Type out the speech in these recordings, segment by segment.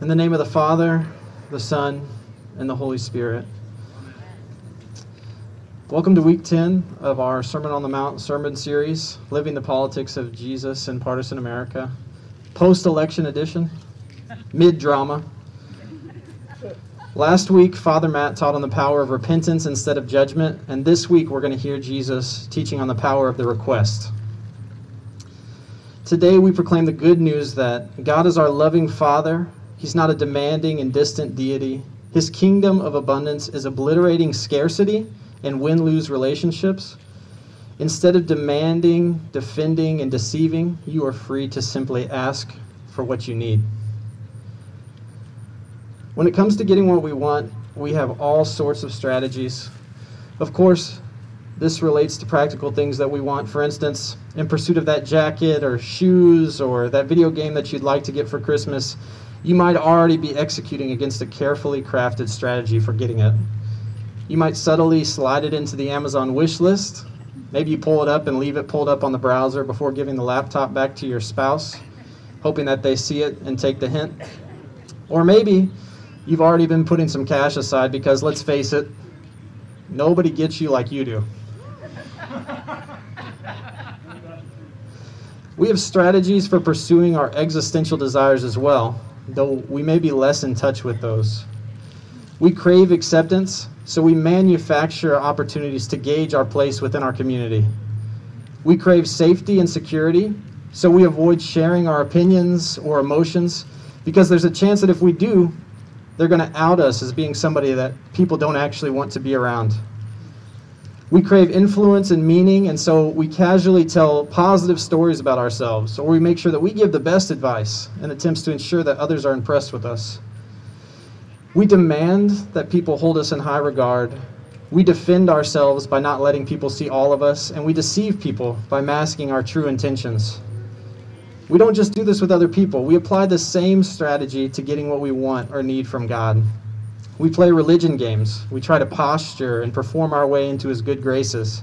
In the name of the Father, the Son, and the Holy Spirit. Welcome to week 10 of our Sermon on the Mount sermon series, Living the Politics of Jesus in Partisan America. Post election edition, mid drama. Last week, Father Matt taught on the power of repentance instead of judgment, and this week we're going to hear Jesus teaching on the power of the request. Today, we proclaim the good news that God is our loving Father He's not a demanding and distant deity. His kingdom of abundance is obliterating scarcity and win lose relationships. Instead of demanding, defending, and deceiving, you are free to simply ask for what you need. When it comes to getting what we want, we have all sorts of strategies. Of course, this relates to practical things that we want. For instance, in pursuit of that jacket or shoes or that video game that you'd like to get for Christmas, you might already be executing against a carefully crafted strategy for getting it. You might subtly slide it into the Amazon wish list. Maybe you pull it up and leave it pulled up on the browser before giving the laptop back to your spouse, hoping that they see it and take the hint. Or maybe you've already been putting some cash aside because, let's face it, nobody gets you like you do. We have strategies for pursuing our existential desires as well though we may be less in touch with those. We crave acceptance, so we manufacture opportunities to gauge our place within our community. We crave safety and security, so we avoid sharing our opinions or emotions because there's a chance that if we do, they're going to out us as being somebody that people don't actually want to be around. We crave influence and meaning, and so we casually tell positive stories about ourselves, or we make sure that we give the best advice in attempts to ensure that others are impressed with us. We demand that people hold us in high regard. We defend ourselves by not letting people see all of us, and we deceive people by masking our true intentions. We don't just do this with other people, we apply the same strategy to getting what we want or need from God. We play religion games. We try to posture and perform our way into his good graces.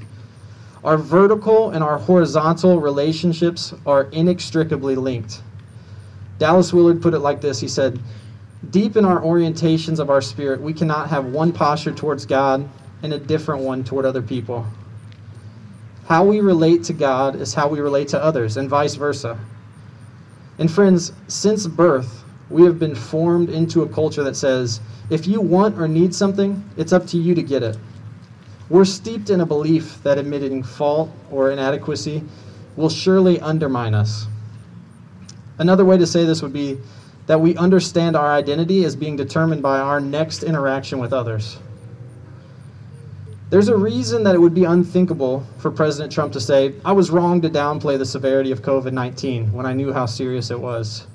Our vertical and our horizontal relationships are inextricably linked. Dallas Willard put it like this He said, Deep in our orientations of our spirit, we cannot have one posture towards God and a different one toward other people. How we relate to God is how we relate to others, and vice versa. And friends, since birth, we have been formed into a culture that says, if you want or need something, it's up to you to get it. We're steeped in a belief that admitting fault or inadequacy will surely undermine us. Another way to say this would be that we understand our identity as being determined by our next interaction with others. There's a reason that it would be unthinkable for President Trump to say, I was wrong to downplay the severity of COVID 19 when I knew how serious it was.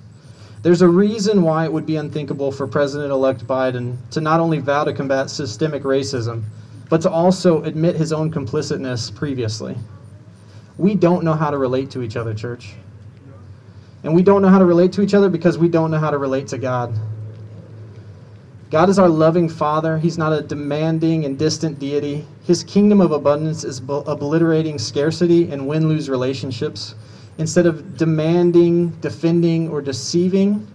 There's a reason why it would be unthinkable for President elect Biden to not only vow to combat systemic racism, but to also admit his own complicitness previously. We don't know how to relate to each other, church. And we don't know how to relate to each other because we don't know how to relate to God. God is our loving Father. He's not a demanding and distant deity. His kingdom of abundance is obliterating scarcity and win lose relationships. Instead of demanding, defending, or deceiving,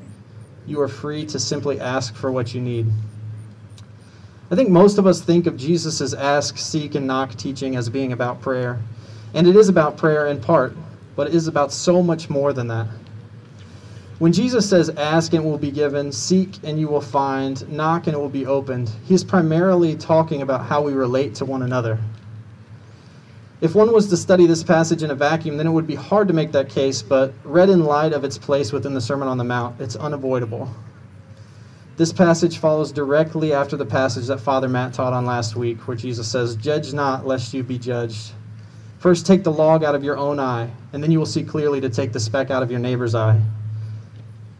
you are free to simply ask for what you need. I think most of us think of Jesus' ask, seek, and knock teaching as being about prayer. And it is about prayer in part, but it is about so much more than that. When Jesus says, Ask and it will be given, seek and you will find, knock and it will be opened, he's primarily talking about how we relate to one another. If one was to study this passage in a vacuum, then it would be hard to make that case, but read in light of its place within the Sermon on the Mount, it's unavoidable. This passage follows directly after the passage that Father Matt taught on last week, where Jesus says, Judge not, lest you be judged. First, take the log out of your own eye, and then you will see clearly to take the speck out of your neighbor's eye.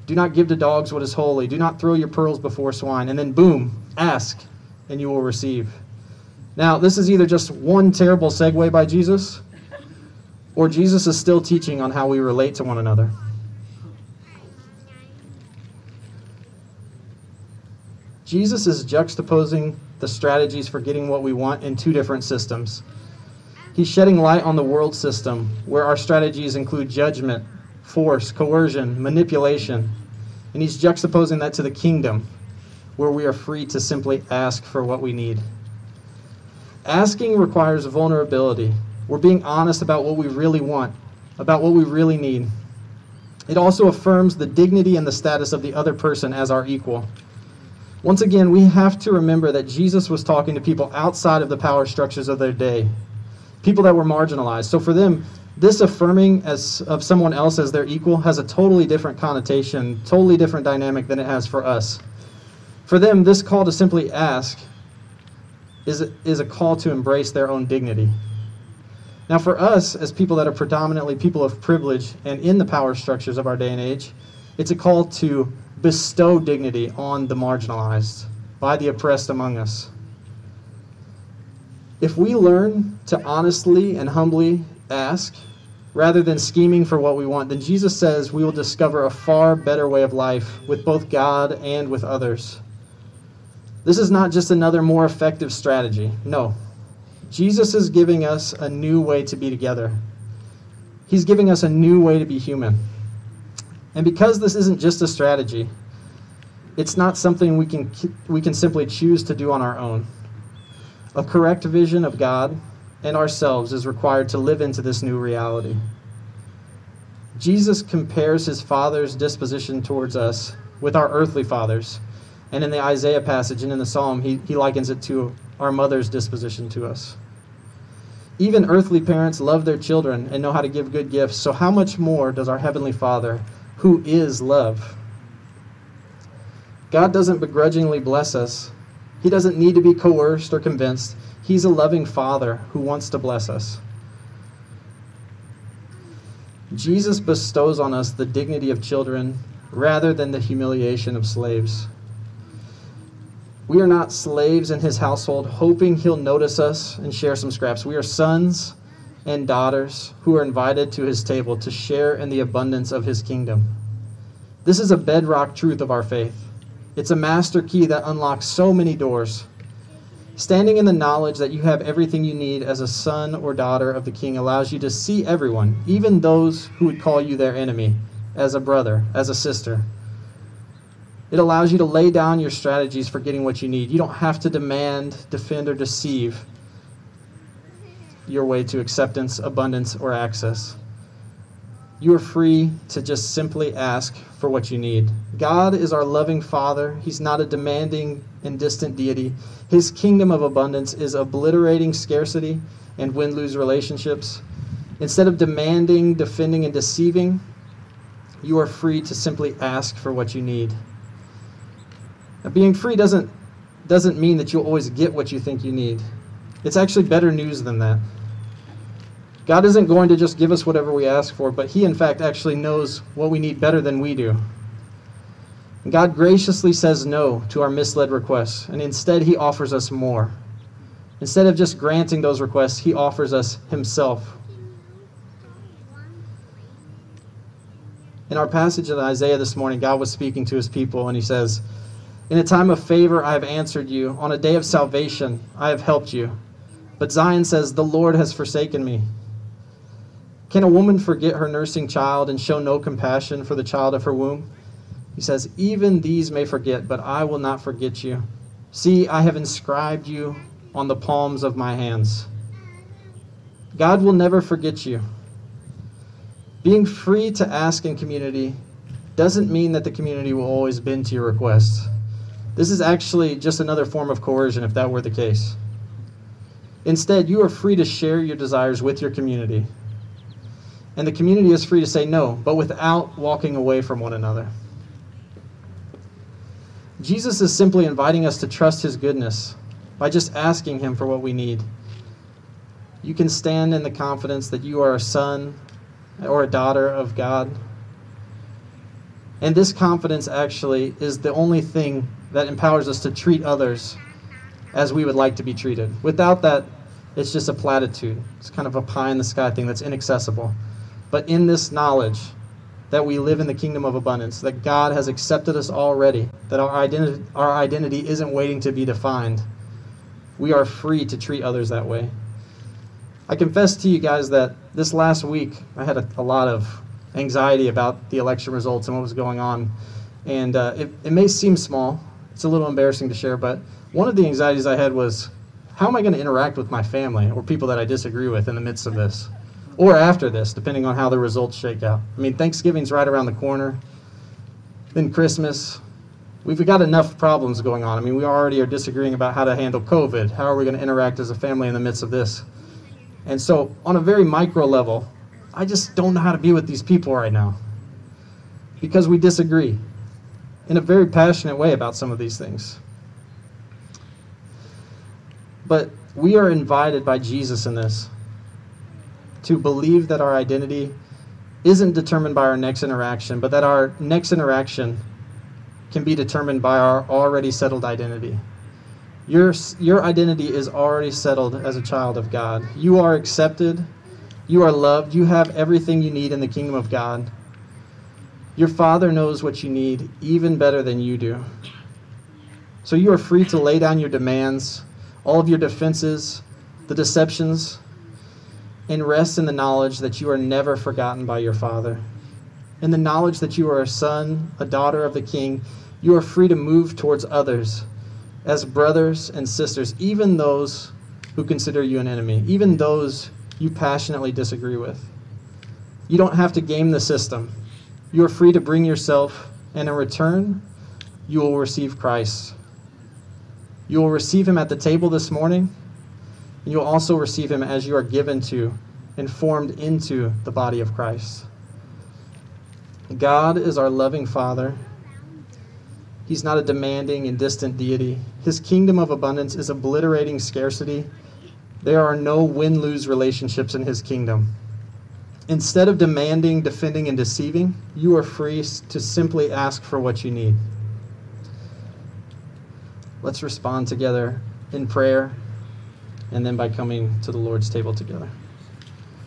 Do not give to dogs what is holy. Do not throw your pearls before swine. And then, boom, ask, and you will receive. Now, this is either just one terrible segue by Jesus, or Jesus is still teaching on how we relate to one another. Jesus is juxtaposing the strategies for getting what we want in two different systems. He's shedding light on the world system, where our strategies include judgment, force, coercion, manipulation. And he's juxtaposing that to the kingdom, where we are free to simply ask for what we need. Asking requires vulnerability. We're being honest about what we really want, about what we really need. It also affirms the dignity and the status of the other person as our equal. Once again, we have to remember that Jesus was talking to people outside of the power structures of their day, people that were marginalized. So for them, this affirming as of someone else as their equal has a totally different connotation, totally different dynamic than it has for us. For them, this call to simply ask is is a call to embrace their own dignity. Now, for us, as people that are predominantly people of privilege and in the power structures of our day and age, it's a call to bestow dignity on the marginalized, by the oppressed among us. If we learn to honestly and humbly ask, rather than scheming for what we want, then Jesus says we will discover a far better way of life with both God and with others. This is not just another more effective strategy. No. Jesus is giving us a new way to be together. He's giving us a new way to be human. And because this isn't just a strategy, it's not something we can we can simply choose to do on our own. A correct vision of God and ourselves is required to live into this new reality. Jesus compares his Father's disposition towards us with our earthly fathers. And in the Isaiah passage and in the Psalm, he, he likens it to our mother's disposition to us. Even earthly parents love their children and know how to give good gifts, so how much more does our Heavenly Father, who is love? God doesn't begrudgingly bless us. He doesn't need to be coerced or convinced. He's a loving Father who wants to bless us. Jesus bestows on us the dignity of children rather than the humiliation of slaves. We are not slaves in his household, hoping he'll notice us and share some scraps. We are sons and daughters who are invited to his table to share in the abundance of his kingdom. This is a bedrock truth of our faith. It's a master key that unlocks so many doors. Standing in the knowledge that you have everything you need as a son or daughter of the king allows you to see everyone, even those who would call you their enemy, as a brother, as a sister. It allows you to lay down your strategies for getting what you need. You don't have to demand, defend, or deceive your way to acceptance, abundance, or access. You are free to just simply ask for what you need. God is our loving Father. He's not a demanding and distant deity. His kingdom of abundance is obliterating scarcity and win lose relationships. Instead of demanding, defending, and deceiving, you are free to simply ask for what you need. Now, being free doesn't, doesn't mean that you'll always get what you think you need. It's actually better news than that. God isn't going to just give us whatever we ask for, but He, in fact, actually knows what we need better than we do. And God graciously says no to our misled requests, and instead He offers us more. Instead of just granting those requests, He offers us Himself. In our passage in Isaiah this morning, God was speaking to His people, and He says, in a time of favor, I have answered you. On a day of salvation, I have helped you. But Zion says, The Lord has forsaken me. Can a woman forget her nursing child and show no compassion for the child of her womb? He says, Even these may forget, but I will not forget you. See, I have inscribed you on the palms of my hands. God will never forget you. Being free to ask in community doesn't mean that the community will always bend to your requests. This is actually just another form of coercion if that were the case. Instead, you are free to share your desires with your community. And the community is free to say no, but without walking away from one another. Jesus is simply inviting us to trust his goodness by just asking him for what we need. You can stand in the confidence that you are a son or a daughter of God. And this confidence actually is the only thing that empowers us to treat others as we would like to be treated. Without that, it's just a platitude. It's kind of a pie in the sky thing that's inaccessible. But in this knowledge that we live in the kingdom of abundance, that God has accepted us already, that our identity, our identity isn't waiting to be defined, we are free to treat others that way. I confess to you guys that this last week I had a, a lot of anxiety about the election results and what was going on And uh, it, it may seem small, it's a little embarrassing to share, but one of the anxieties I had was how am I going to interact with my family or people that I disagree with in the midst of this? Or after this, depending on how the results shake out. I mean, Thanksgiving's right around the corner, then Christmas. We've got enough problems going on. I mean, we already are disagreeing about how to handle COVID. How are we going to interact as a family in the midst of this? And so, on a very micro level, I just don't know how to be with these people right now because we disagree in a very passionate way about some of these things. But we are invited by Jesus in this to believe that our identity isn't determined by our next interaction, but that our next interaction can be determined by our already settled identity. Your, your identity is already settled as a child of God. You are accepted. You are loved. You have everything you need in the kingdom of God. Your Father knows what you need even better than you do. So you are free to lay down your demands, all of your defenses, the deceptions, and rest in the knowledge that you are never forgotten by your Father. In the knowledge that you are a son, a daughter of the King, you are free to move towards others as brothers and sisters, even those who consider you an enemy, even those you passionately disagree with. You don't have to game the system. You are free to bring yourself, and in return, you will receive Christ. You will receive him at the table this morning, and you'll also receive him as you are given to and formed into the body of Christ. God is our loving Father. He's not a demanding and distant deity. His kingdom of abundance is obliterating scarcity. There are no win lose relationships in his kingdom. Instead of demanding, defending, and deceiving, you are free to simply ask for what you need. Let's respond together in prayer and then by coming to the Lord's table together.